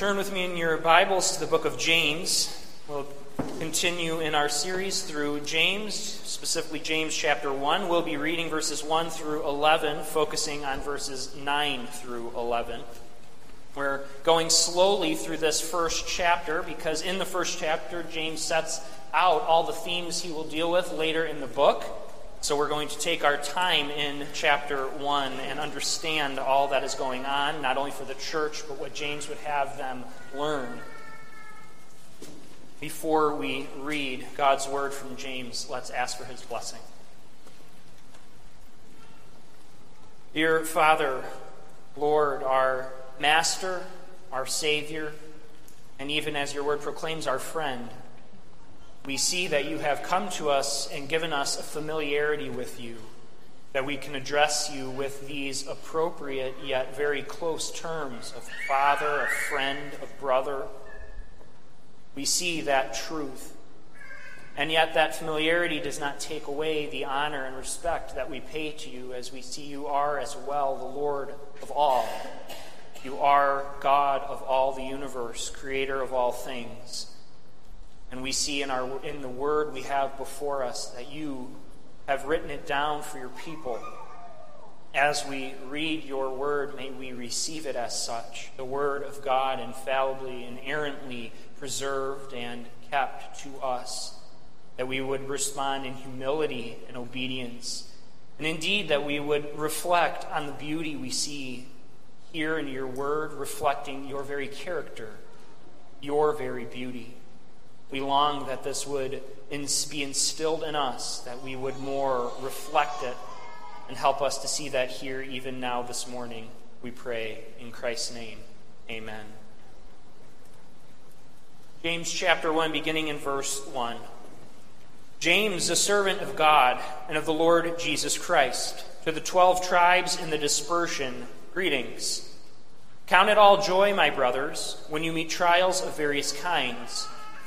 Turn with me in your Bibles to the book of James. We'll continue in our series through James, specifically James chapter 1. We'll be reading verses 1 through 11, focusing on verses 9 through 11. We're going slowly through this first chapter because in the first chapter, James sets out all the themes he will deal with later in the book. So we're going to take our time in chapter 1 and understand all that is going on, not only for the church, but what James would have them learn. Before we read God's word from James, let's ask for his blessing. Dear Father, Lord, our Master, our Savior, and even as your word proclaims, our friend, we see that you have come to us and given us a familiarity with you, that we can address you with these appropriate yet very close terms of father, of friend, of brother. We see that truth. And yet, that familiarity does not take away the honor and respect that we pay to you as we see you are as well the Lord of all. You are God of all the universe, creator of all things. And we see in, our, in the word we have before us that you have written it down for your people. As we read your word, may we receive it as such the word of God, infallibly, inerrantly preserved and kept to us. That we would respond in humility and obedience. And indeed, that we would reflect on the beauty we see here in your word, reflecting your very character, your very beauty. We long that this would be instilled in us, that we would more reflect it and help us to see that here even now this morning. We pray in Christ's name. Amen. James chapter 1, beginning in verse 1. James, a servant of God and of the Lord Jesus Christ, to the twelve tribes in the dispersion, greetings. Count it all joy, my brothers, when you meet trials of various kinds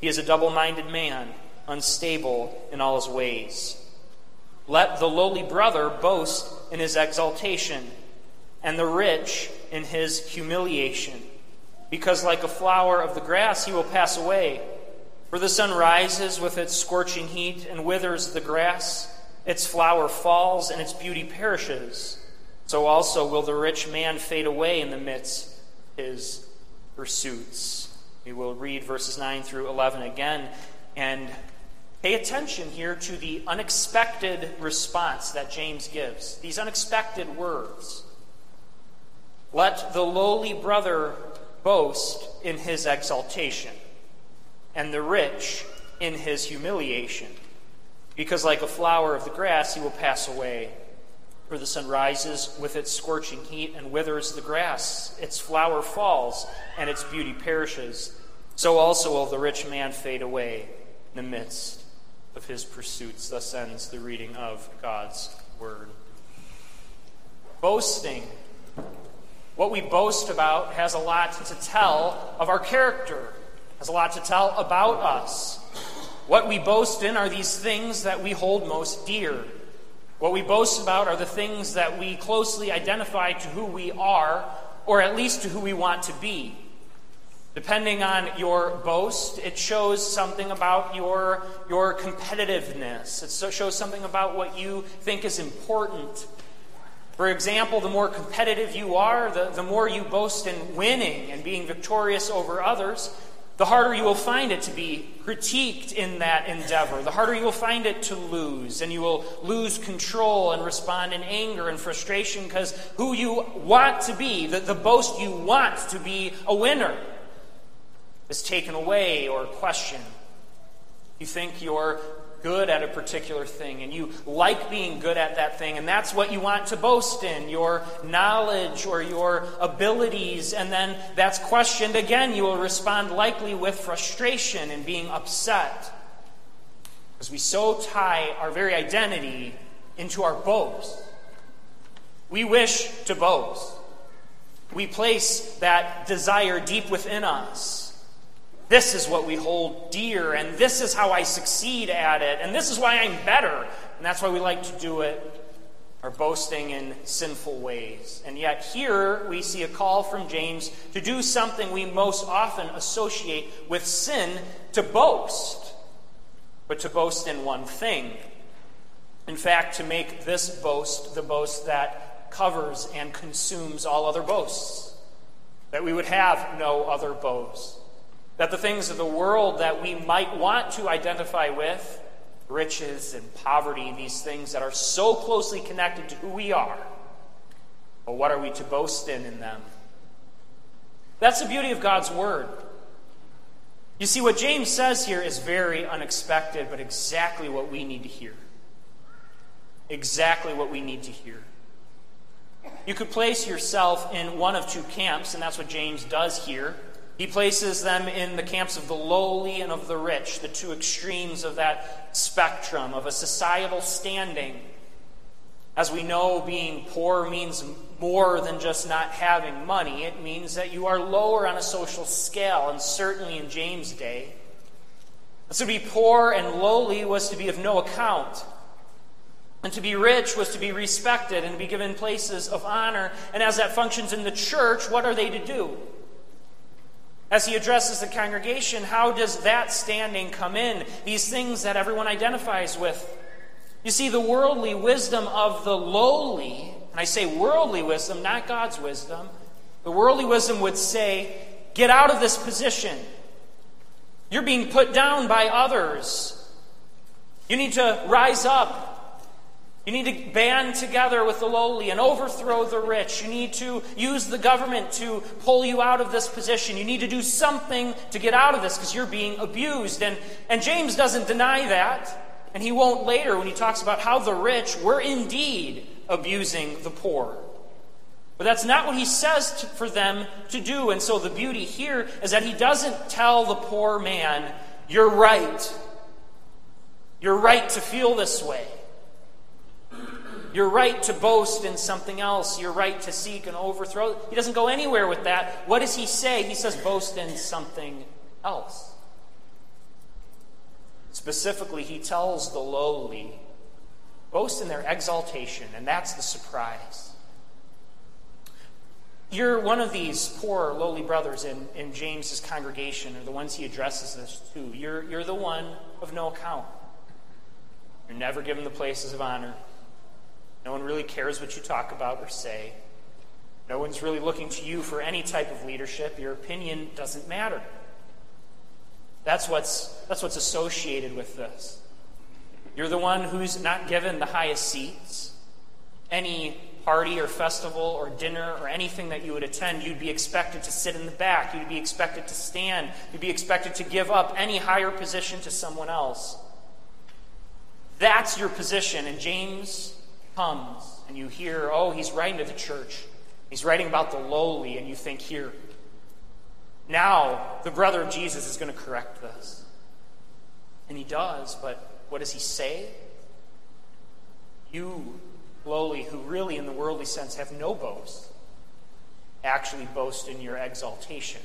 He is a double minded man, unstable in all his ways. Let the lowly brother boast in his exaltation, and the rich in his humiliation, because like a flower of the grass he will pass away. For the sun rises with its scorching heat and withers the grass, its flower falls, and its beauty perishes. So also will the rich man fade away in the midst of his pursuits. We will read verses 9 through 11 again and pay attention here to the unexpected response that James gives. These unexpected words. Let the lowly brother boast in his exaltation, and the rich in his humiliation. Because, like a flower of the grass, he will pass away. For the sun rises with its scorching heat and withers the grass. Its flower falls, and its beauty perishes. So also will the rich man fade away in the midst of his pursuits. Thus ends the reading of God's word. Boasting. What we boast about has a lot to tell of our character, has a lot to tell about us. What we boast in are these things that we hold most dear. What we boast about are the things that we closely identify to who we are, or at least to who we want to be. Depending on your boast, it shows something about your, your competitiveness. It shows something about what you think is important. For example, the more competitive you are, the, the more you boast in winning and being victorious over others, the harder you will find it to be critiqued in that endeavor. The harder you will find it to lose, and you will lose control and respond in anger and frustration because who you want to be, the, the boast you want to be a winner, is taken away or questioned. You think you're good at a particular thing and you like being good at that thing, and that's what you want to boast in your knowledge or your abilities, and then that's questioned again, you will respond likely with frustration and being upset. Because we so tie our very identity into our boast. We wish to boast. We place that desire deep within us. This is what we hold dear, and this is how I succeed at it, and this is why I'm better. And that's why we like to do it, or boasting in sinful ways. And yet, here we see a call from James to do something we most often associate with sin to boast, but to boast in one thing. In fact, to make this boast the boast that covers and consumes all other boasts, that we would have no other boast. That the things of the world that we might want to identify with, riches and poverty, these things that are so closely connected to who we are, but what are we to boast in in them? That's the beauty of God's Word. You see, what James says here is very unexpected, but exactly what we need to hear. Exactly what we need to hear. You could place yourself in one of two camps, and that's what James does here. He places them in the camps of the lowly and of the rich, the two extremes of that spectrum of a societal standing. As we know, being poor means more than just not having money. It means that you are lower on a social scale, and certainly in James' day. So to be poor and lowly was to be of no account. And to be rich was to be respected and to be given places of honor. And as that functions in the church, what are they to do? As he addresses the congregation, how does that standing come in? These things that everyone identifies with. You see, the worldly wisdom of the lowly, and I say worldly wisdom, not God's wisdom, the worldly wisdom would say, get out of this position. You're being put down by others. You need to rise up. You need to band together with the lowly and overthrow the rich. You need to use the government to pull you out of this position. You need to do something to get out of this because you're being abused. And, and James doesn't deny that. And he won't later when he talks about how the rich were indeed abusing the poor. But that's not what he says to, for them to do. And so the beauty here is that he doesn't tell the poor man, You're right. You're right to feel this way. You're right to boast in something else. You're right to seek and overthrow. He doesn't go anywhere with that. What does he say? He says, boast in something else. Specifically, he tells the lowly, boast in their exaltation, and that's the surprise. You're one of these poor, lowly brothers in, in James's congregation, or the ones he addresses this to. You're, you're the one of no account. You're never given the places of honor. No one really cares what you talk about or say. No one's really looking to you for any type of leadership. Your opinion doesn't matter. That's what's, that's what's associated with this. You're the one who's not given the highest seats. Any party or festival or dinner or anything that you would attend, you'd be expected to sit in the back. You'd be expected to stand. You'd be expected to give up any higher position to someone else. That's your position. And James comes and you hear, oh, he's writing to the church. He's writing about the lowly, and you think, here, now the brother of Jesus is going to correct this. And he does, but what does he say? You, lowly, who really, in the worldly sense, have no boast, actually boast in your exaltation.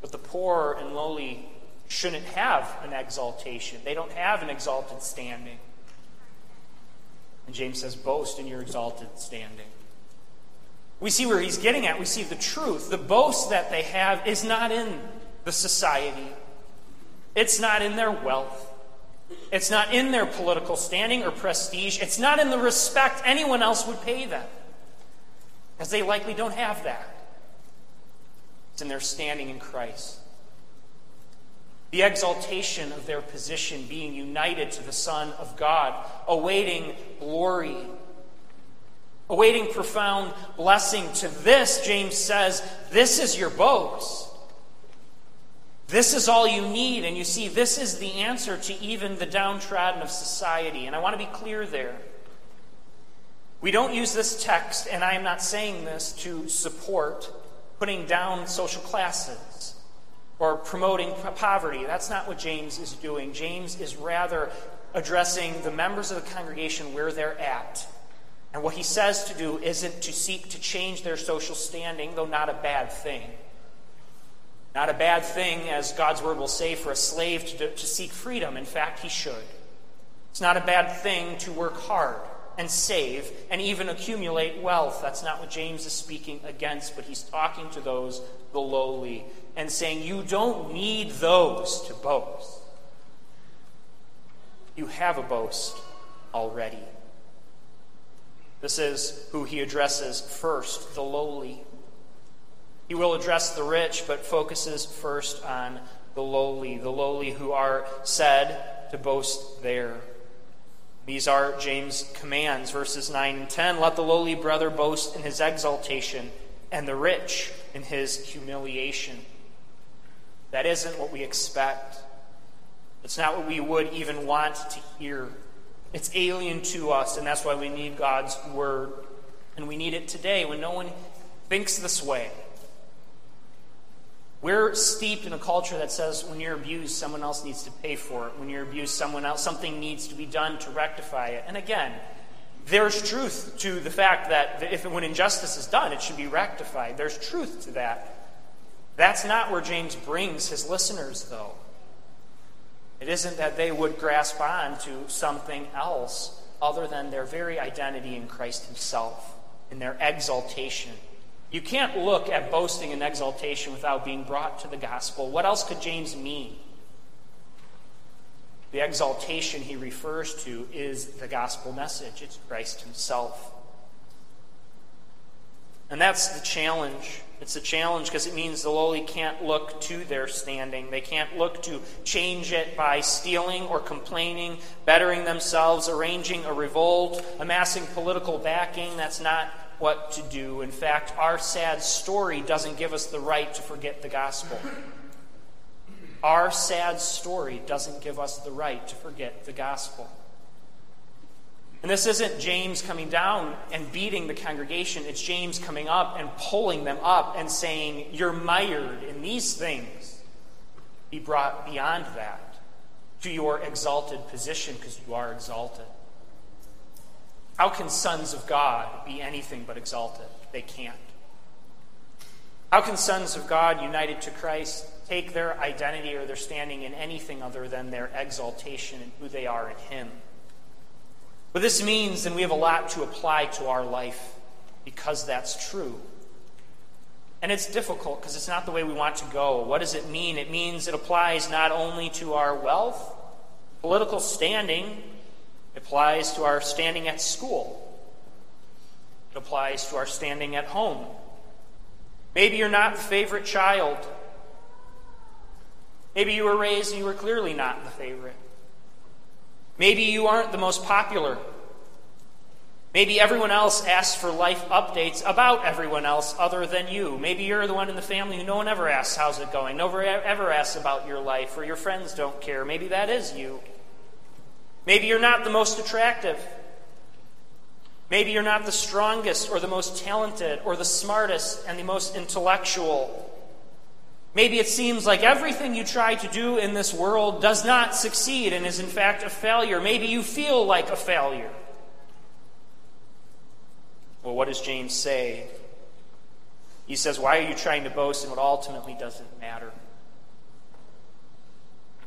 But the poor and lowly shouldn't have an exaltation, they don't have an exalted standing. And James says, boast in your exalted standing. We see where he's getting at. We see the truth. The boast that they have is not in the society, it's not in their wealth, it's not in their political standing or prestige, it's not in the respect anyone else would pay them, as they likely don't have that. It's in their standing in Christ the exaltation of their position, being united to the Son of God, awaiting glory, awaiting profound blessing. To this, James says, this is your boast. This is all you need. And you see, this is the answer to even the downtrodden of society. And I want to be clear there. We don't use this text, and I am not saying this to support putting down social classes or promoting poverty. That's not what James is doing. James is rather addressing the members of the congregation where they're at. And what he says to do isn't to seek to change their social standing, though not a bad thing. Not a bad thing, as God's word will say, for a slave to, to seek freedom. In fact, he should. It's not a bad thing to work hard and save and even accumulate wealth. That's not what James is speaking against, but he's talking to those, the lowly, and saying, You don't need those to boast. You have a boast already. This is who he addresses first, the lowly. He will address the rich, but focuses first on the lowly, the lowly who are said to boast there. These are James' commands, verses 9 and 10. Let the lowly brother boast in his exaltation, and the rich in his humiliation. That isn't what we expect. It's not what we would even want to hear. It's alien to us, and that's why we need God's word. And we need it today when no one thinks this way. We're steeped in a culture that says when you're abused, someone else needs to pay for it. When you're abused, someone else, something needs to be done to rectify it. And again, there's truth to the fact that if when injustice is done, it should be rectified. There's truth to that. That's not where James brings his listeners, though. It isn't that they would grasp on to something else other than their very identity in Christ Himself, in their exaltation you can't look at boasting and exaltation without being brought to the gospel. What else could James mean? The exaltation he refers to is the gospel message, it's Christ himself. And that's the challenge. It's a challenge because it means the lowly can't look to their standing. They can't look to change it by stealing or complaining, bettering themselves, arranging a revolt, amassing political backing. That's not what to do. In fact, our sad story doesn't give us the right to forget the gospel. Our sad story doesn't give us the right to forget the gospel. And this isn't James coming down and beating the congregation. It's James coming up and pulling them up and saying, You're mired in these things. Be brought beyond that to your exalted position because you are exalted. How can sons of God be anything but exalted? They can't. How can sons of God united to Christ take their identity or their standing in anything other than their exaltation and who they are in Him? What this means, and we have a lot to apply to our life because that's true. And it's difficult because it's not the way we want to go. What does it mean? It means it applies not only to our wealth, political standing, it applies to our standing at school. It applies to our standing at home. Maybe you're not the favorite child. Maybe you were raised and you were clearly not the favorite. Maybe you aren't the most popular. Maybe everyone else asks for life updates about everyone else other than you. Maybe you're the one in the family who no one ever asks, How's it going? No one ever asks about your life, or your friends don't care. Maybe that is you. Maybe you're not the most attractive. Maybe you're not the strongest or the most talented or the smartest and the most intellectual. Maybe it seems like everything you try to do in this world does not succeed and is in fact a failure. Maybe you feel like a failure. Well, what does James say? He says, Why are you trying to boast in what ultimately doesn't matter?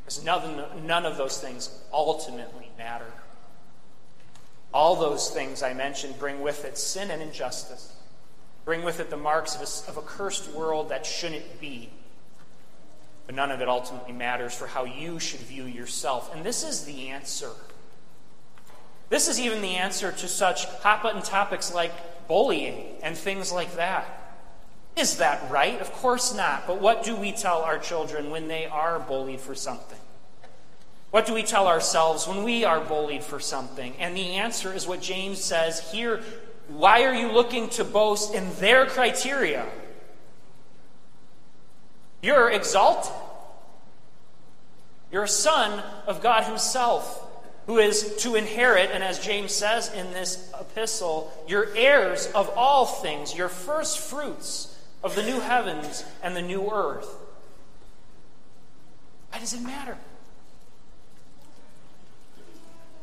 Because none, none of those things ultimately matter. All those things I mentioned bring with it sin and injustice, bring with it the marks of a, of a cursed world that shouldn't be. But none of it ultimately matters for how you should view yourself. And this is the answer. This is even the answer to such hot button topics like bullying and things like that. Is that right? Of course not. But what do we tell our children when they are bullied for something? What do we tell ourselves when we are bullied for something? And the answer is what James says here. Why are you looking to boast in their criteria? You're exalted. You're a son of God Himself, who is to inherit, and as James says in this epistle, you're heirs of all things, your first fruits of the new heavens and the new earth. Why does it matter?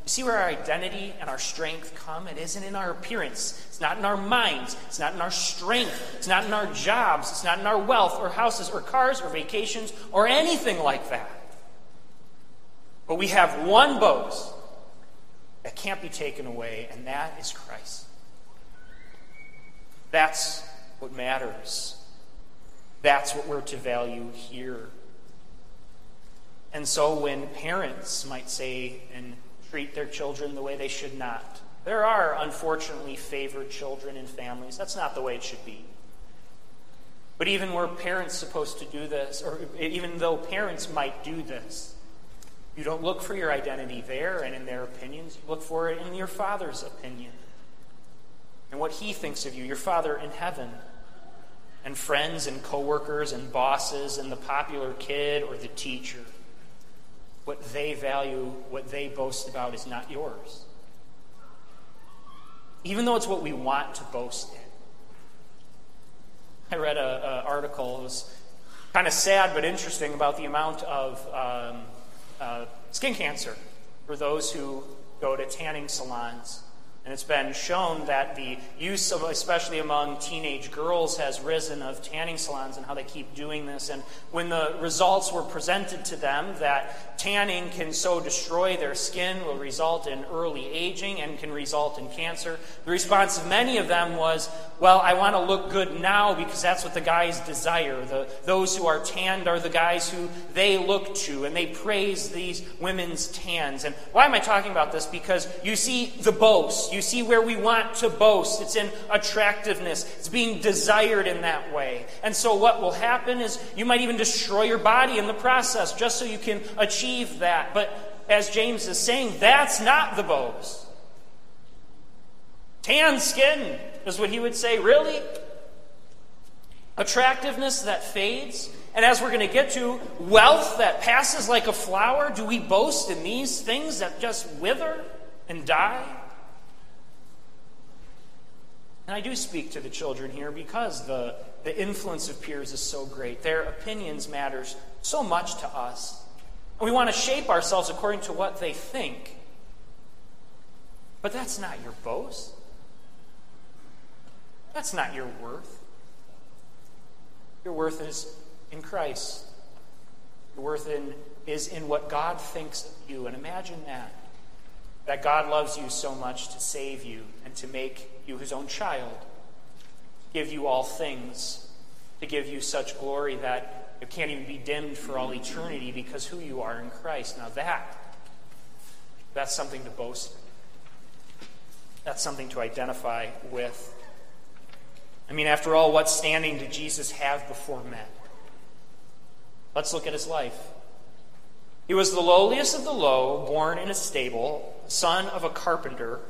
You see where our identity and our strength come? It isn't in our appearance. It's not in our minds. It's not in our strength. It's not in our jobs. It's not in our wealth or houses or cars or vacations or anything like that. But we have one boast that can't be taken away, and that is Christ. That's what matters. That's what we're to value here. And so when parents might say and treat their children the way they should not, there are unfortunately favored children in families. That's not the way it should be. But even where parents supposed to do this, or even though parents might do this, you don't look for your identity there and in their opinions. You look for it in your Father's opinion and what He thinks of you, your Father in heaven. And friends and coworkers and bosses and the popular kid or the teacher. What they value, what they boast about is not yours. Even though it's what we want to boast in. I read an article, it was kind of sad but interesting about the amount of um, uh, skin cancer for those who go to tanning salons. And it's been shown that the use of, especially among teenage girls, has risen of tanning salons and how they keep doing this. And when the results were presented to them that tanning can so destroy their skin, will result in early aging, and can result in cancer, the response of many of them was, Well, I want to look good now because that's what the guys desire. The, those who are tanned are the guys who they look to, and they praise these women's tans. And why am I talking about this? Because you see the you see where we want to boast. It's in attractiveness. It's being desired in that way. And so what will happen is you might even destroy your body in the process just so you can achieve that. But as James is saying, that's not the boast. Tan skin is what he would say. Really? Attractiveness that fades? And as we're going to get to, wealth that passes like a flower, do we boast in these things that just wither and die? And I do speak to the children here because the, the influence of peers is so great. Their opinions matters so much to us. And we want to shape ourselves according to what they think. But that's not your boast. That's not your worth. Your worth is in Christ. Your worth in, is in what God thinks of you. And imagine that. That God loves you so much to save you and to make you his own child, give you all things, to give you such glory that it can't even be dimmed for all eternity because who you are in Christ. Now that, that's something to boast. That's something to identify with. I mean, after all, what standing did Jesus have before men? Let's look at his life. He was the lowliest of the low, born in a stable, son of a carpenter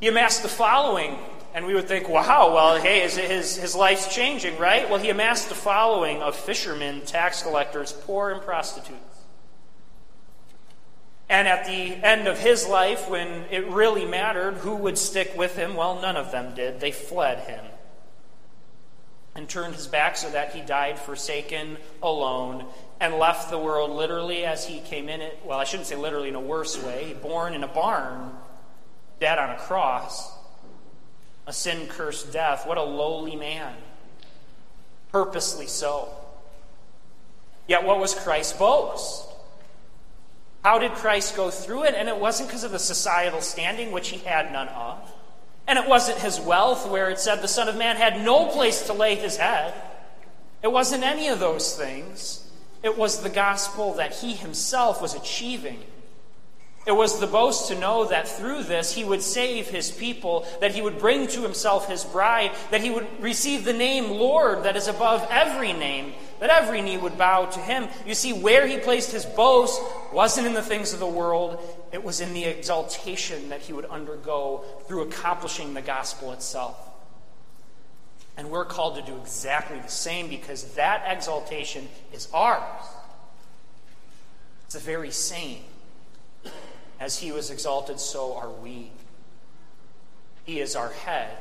he amassed the following, and we would think, wow, well, hey, his, his, his life's changing, right? Well, he amassed the following of fishermen, tax collectors, poor, and prostitutes. And at the end of his life, when it really mattered who would stick with him, well, none of them did. They fled him and turned his back so that he died forsaken, alone, and left the world literally as he came in it. Well, I shouldn't say literally in a worse way, born in a barn dead on a cross, a sin cursed death. What a lowly man. Purposely so. Yet, what was Christ's boast? How did Christ go through it? And it wasn't because of the societal standing, which he had none of. And it wasn't his wealth, where it said the Son of Man had no place to lay his head. It wasn't any of those things. It was the gospel that he himself was achieving it was the boast to know that through this he would save his people, that he would bring to himself his bride, that he would receive the name Lord that is above every name, that every knee would bow to him. You see, where he placed his boast wasn't in the things of the world, it was in the exaltation that he would undergo through accomplishing the gospel itself. And we're called to do exactly the same because that exaltation is ours. It's the very same. As he was exalted, so are we. He is our head,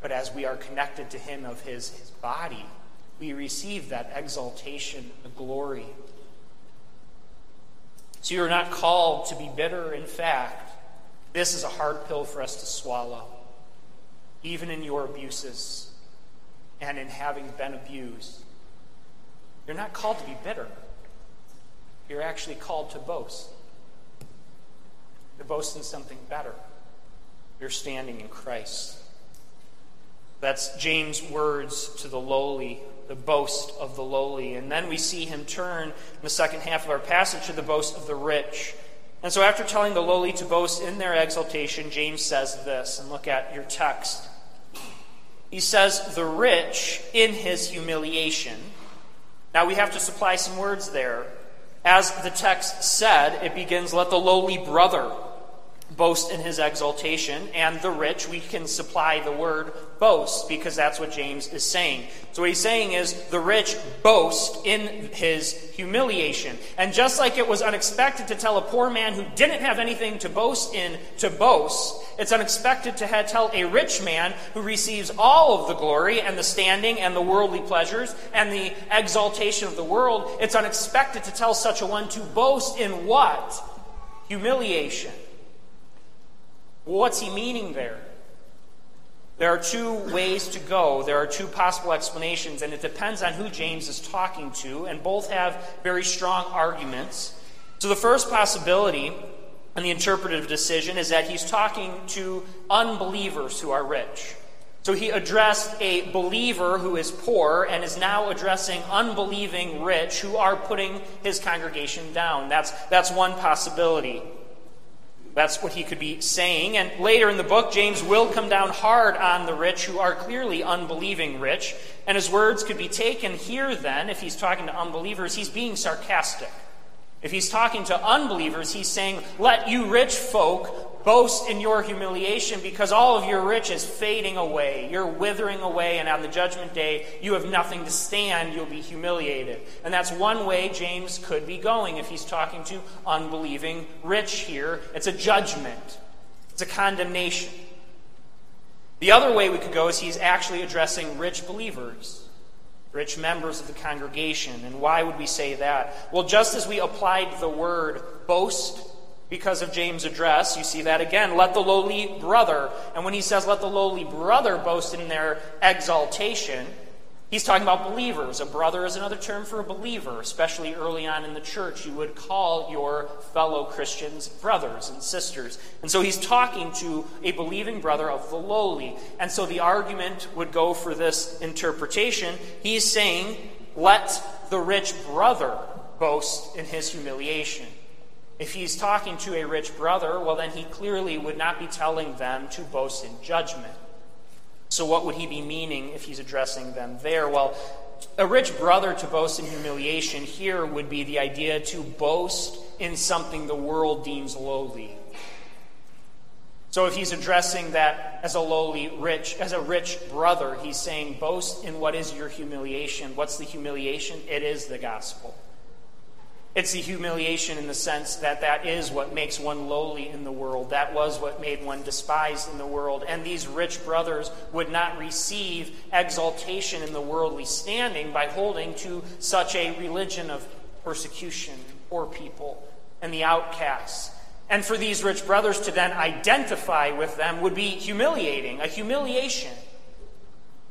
but as we are connected to him of his, his body, we receive that exaltation, the glory. So you are not called to be bitter. In fact, this is a hard pill for us to swallow, even in your abuses and in having been abused. You're not called to be bitter. You're actually called to boast. To boast in something better. You're standing in Christ. That's James' words to the lowly, the boast of the lowly. And then we see him turn in the second half of our passage to the boast of the rich. And so, after telling the lowly to boast in their exaltation, James says this, and look at your text. He says, the rich in his humiliation. Now, we have to supply some words there. As the text said, it begins, Let the lowly brother boast in his exaltation, and the rich, we can supply the word boast because that's what James is saying. So what he's saying is the rich boast in his humiliation. And just like it was unexpected to tell a poor man who didn't have anything to boast in to boast, it's unexpected to tell a rich man who receives all of the glory and the standing and the worldly pleasures and the exaltation of the world, it's unexpected to tell such a one to boast in what? Humiliation. What's he meaning there? There are two ways to go. There are two possible explanations, and it depends on who James is talking to, and both have very strong arguments. So, the first possibility and the interpretive decision is that he's talking to unbelievers who are rich. So, he addressed a believer who is poor and is now addressing unbelieving rich who are putting his congregation down. That's, that's one possibility. That's what he could be saying. And later in the book, James will come down hard on the rich who are clearly unbelieving rich. And his words could be taken here then, if he's talking to unbelievers, he's being sarcastic. If he's talking to unbelievers, he's saying, Let you rich folk boast in your humiliation because all of your rich is fading away. You're withering away, and on the judgment day, you have nothing to stand. You'll be humiliated. And that's one way James could be going if he's talking to unbelieving rich here. It's a judgment, it's a condemnation. The other way we could go is he's actually addressing rich believers rich members of the congregation. And why would we say that? Well, just as we applied the word boast because of James' address, you see that again. Let the lowly brother, and when he says let the lowly brother boast in their exaltation, He's talking about believers. A brother is another term for a believer, especially early on in the church. You would call your fellow Christians brothers and sisters. And so he's talking to a believing brother of the lowly. And so the argument would go for this interpretation. He's saying, let the rich brother boast in his humiliation. If he's talking to a rich brother, well, then he clearly would not be telling them to boast in judgment. So, what would he be meaning if he's addressing them there? Well, a rich brother to boast in humiliation here would be the idea to boast in something the world deems lowly. So if he's addressing that as a lowly rich, as a rich brother, he's saying, boast in what is your humiliation. What's the humiliation? It is the gospel. It's the humiliation in the sense that that is what makes one lowly in the world. That was what made one despised in the world. And these rich brothers would not receive exaltation in the worldly standing by holding to such a religion of persecution, poor people, and the outcasts. And for these rich brothers to then identify with them would be humiliating, a humiliation.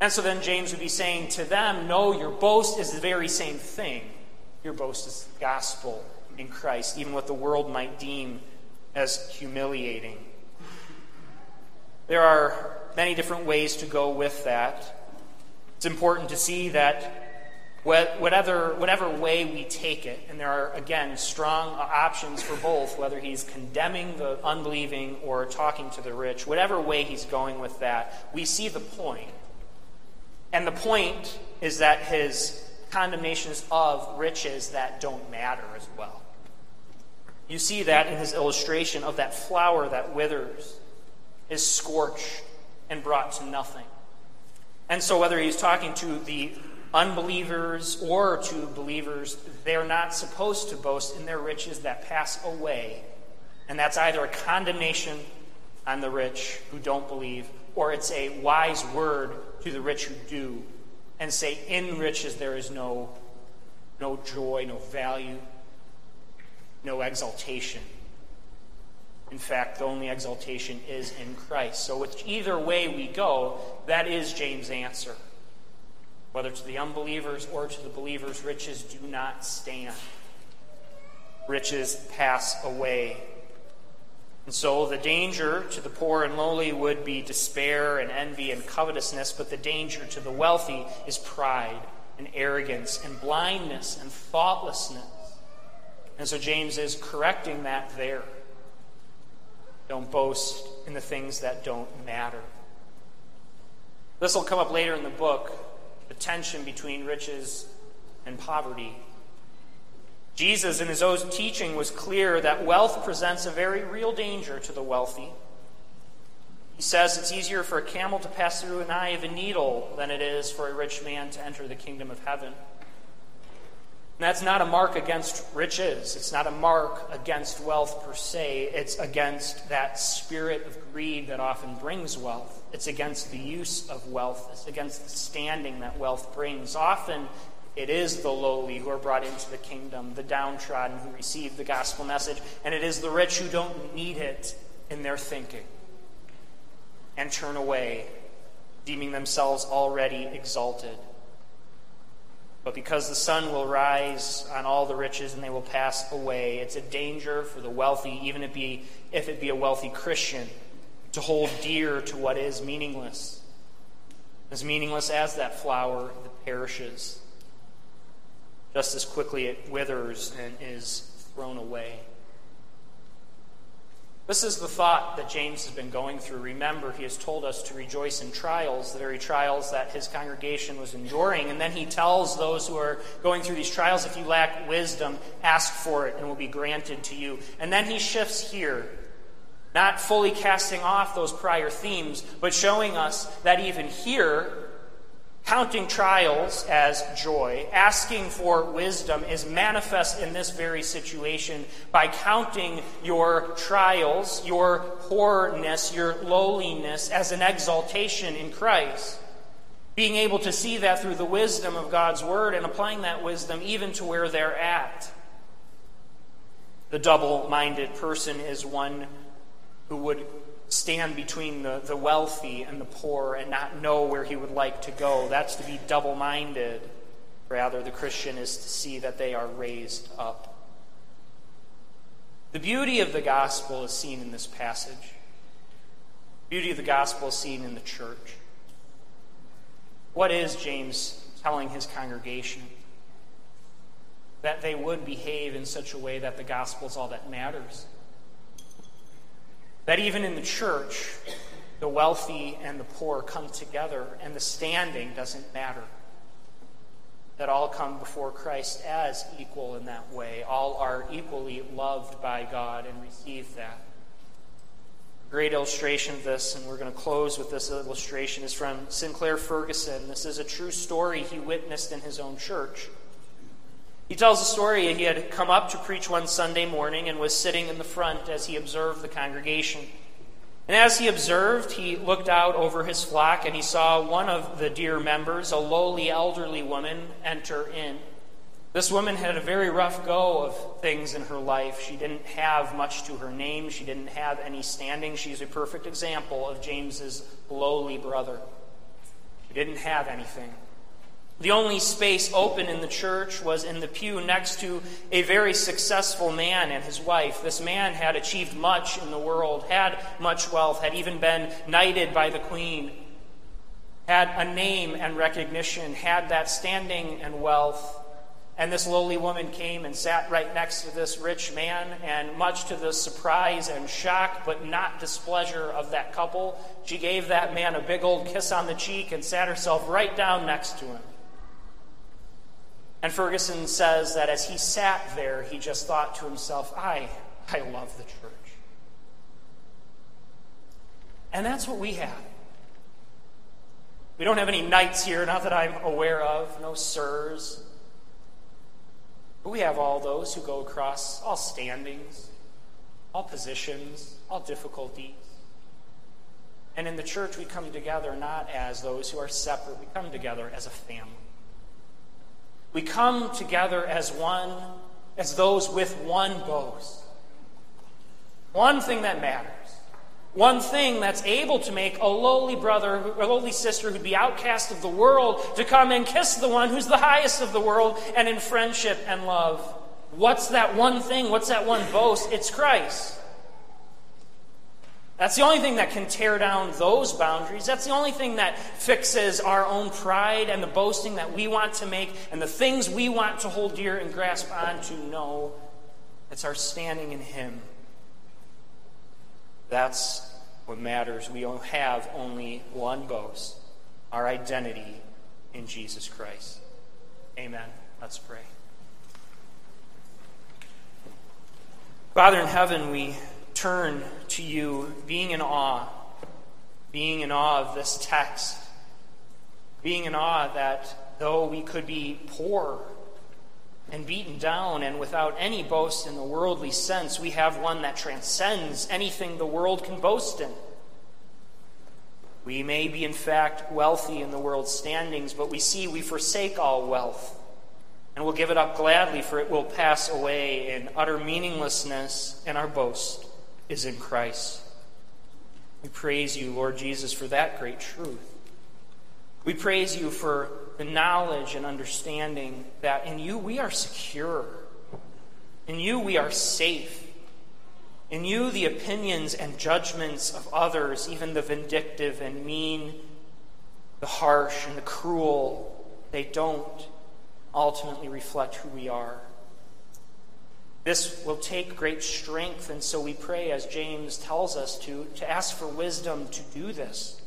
And so then James would be saying to them, No, your boast is the very same thing. Your boast is the gospel in Christ, even what the world might deem as humiliating. There are many different ways to go with that. It's important to see that whatever, whatever way we take it, and there are, again, strong options for both, whether he's condemning the unbelieving or talking to the rich, whatever way he's going with that, we see the point. And the point is that his condemnations of riches that don't matter as well. You see that in his illustration of that flower that withers, is scorched and brought to nothing. And so, whether he's talking to the unbelievers or to believers, they're not supposed to boast in their riches that pass away. And that's either a condemnation on the rich who don't believe, or it's a wise word to the rich who do, and say, In riches there is no, no joy, no value, no exaltation. In fact, the only exaltation is in Christ. So, either way we go, that is James' answer. Whether to the unbelievers or to the believers, riches do not stand. Riches pass away. And so the danger to the poor and lowly would be despair and envy and covetousness, but the danger to the wealthy is pride and arrogance and blindness and thoughtlessness. And so James is correcting that there. Don't boast in the things that don't matter. This will come up later in the book the tension between riches and poverty. Jesus, in his own teaching, was clear that wealth presents a very real danger to the wealthy. He says it's easier for a camel to pass through an eye of a needle than it is for a rich man to enter the kingdom of heaven. And that's not a mark against riches. It's not a mark against wealth per se. It's against that spirit of greed that often brings wealth. It's against the use of wealth. It's against the standing that wealth brings. Often it is the lowly who are brought into the kingdom, the downtrodden who receive the gospel message, and it is the rich who don't need it in their thinking and turn away, deeming themselves already exalted. But because the sun will rise on all the riches and they will pass away, it's a danger for the wealthy, even if it be, if it be a wealthy Christian, to hold dear to what is meaningless. As meaningless as that flower that perishes. Just as quickly it withers and is thrown away. This is the thought that James has been going through. Remember, he has told us to rejoice in trials, the very trials that his congregation was enduring. And then he tells those who are going through these trials if you lack wisdom, ask for it and it will be granted to you. And then he shifts here, not fully casting off those prior themes, but showing us that even here, Counting trials as joy, asking for wisdom, is manifest in this very situation by counting your trials, your poorness, your lowliness as an exaltation in Christ. Being able to see that through the wisdom of God's Word and applying that wisdom even to where they're at. The double minded person is one who would stand between the, the wealthy and the poor and not know where he would like to go. That's to be double minded. Rather, the Christian is to see that they are raised up. The beauty of the gospel is seen in this passage. The beauty of the gospel is seen in the church. What is James telling his congregation? That they would behave in such a way that the gospel is all that matters that even in the church, the wealthy and the poor come together and the standing doesn't matter. That all come before Christ as equal in that way. All are equally loved by God and receive that. A great illustration of this, and we're going to close with this illustration, is from Sinclair Ferguson. This is a true story he witnessed in his own church. He tells a story he had come up to preach one Sunday morning and was sitting in the front as he observed the congregation. And as he observed, he looked out over his flock and he saw one of the dear members, a lowly elderly woman, enter in. This woman had a very rough go of things in her life. She didn't have much to her name, she didn't have any standing. She's a perfect example of James's lowly brother. She didn't have anything. The only space open in the church was in the pew next to a very successful man and his wife. This man had achieved much in the world, had much wealth, had even been knighted by the queen, had a name and recognition, had that standing and wealth. And this lowly woman came and sat right next to this rich man, and much to the surprise and shock, but not displeasure of that couple, she gave that man a big old kiss on the cheek and sat herself right down next to him. And Ferguson says that as he sat there, he just thought to himself, I, I love the church. And that's what we have. We don't have any knights here, not that I'm aware of, no sirs. But we have all those who go across all standings, all positions, all difficulties. And in the church, we come together not as those who are separate, we come together as a family. We come together as one, as those with one boast. One thing that matters. One thing that's able to make a lowly brother, a lowly sister who'd be outcast of the world to come and kiss the one who's the highest of the world and in friendship and love. What's that one thing? What's that one boast? It's Christ. That's the only thing that can tear down those boundaries. That's the only thing that fixes our own pride and the boasting that we want to make and the things we want to hold dear and grasp on to know. It's our standing in Him. That's what matters. We have only one boast our identity in Jesus Christ. Amen. Let's pray. Father in heaven, we turn to you, being in awe, being in awe of this text, being in awe that though we could be poor and beaten down and without any boast in the worldly sense, we have one that transcends anything the world can boast in. We may be, in fact, wealthy in the world's standings, but we see we forsake all wealth and will give it up gladly, for it will pass away in utter meaninglessness, in our boast is in Christ. We praise you, Lord Jesus, for that great truth. We praise you for the knowledge and understanding that in you we are secure. In you we are safe. In you the opinions and judgments of others, even the vindictive and mean, the harsh and the cruel, they don't ultimately reflect who we are. This will take great strength, and so we pray, as James tells us to, to ask for wisdom to do this.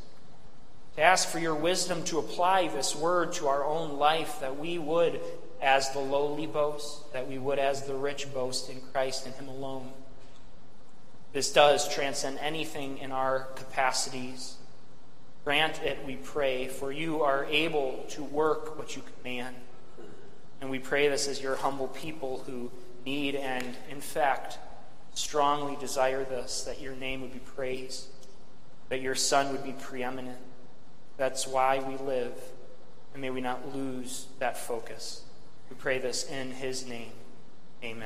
To ask for your wisdom to apply this word to our own life, that we would, as the lowly boast, that we would, as the rich boast in Christ and Him alone. This does transcend anything in our capacities. Grant it, we pray, for you are able to work what you command. And we pray this as your humble people who need and, in fact, strongly desire this that your name would be praised, that your Son would be preeminent. That's why we live, and may we not lose that focus. We pray this in his name.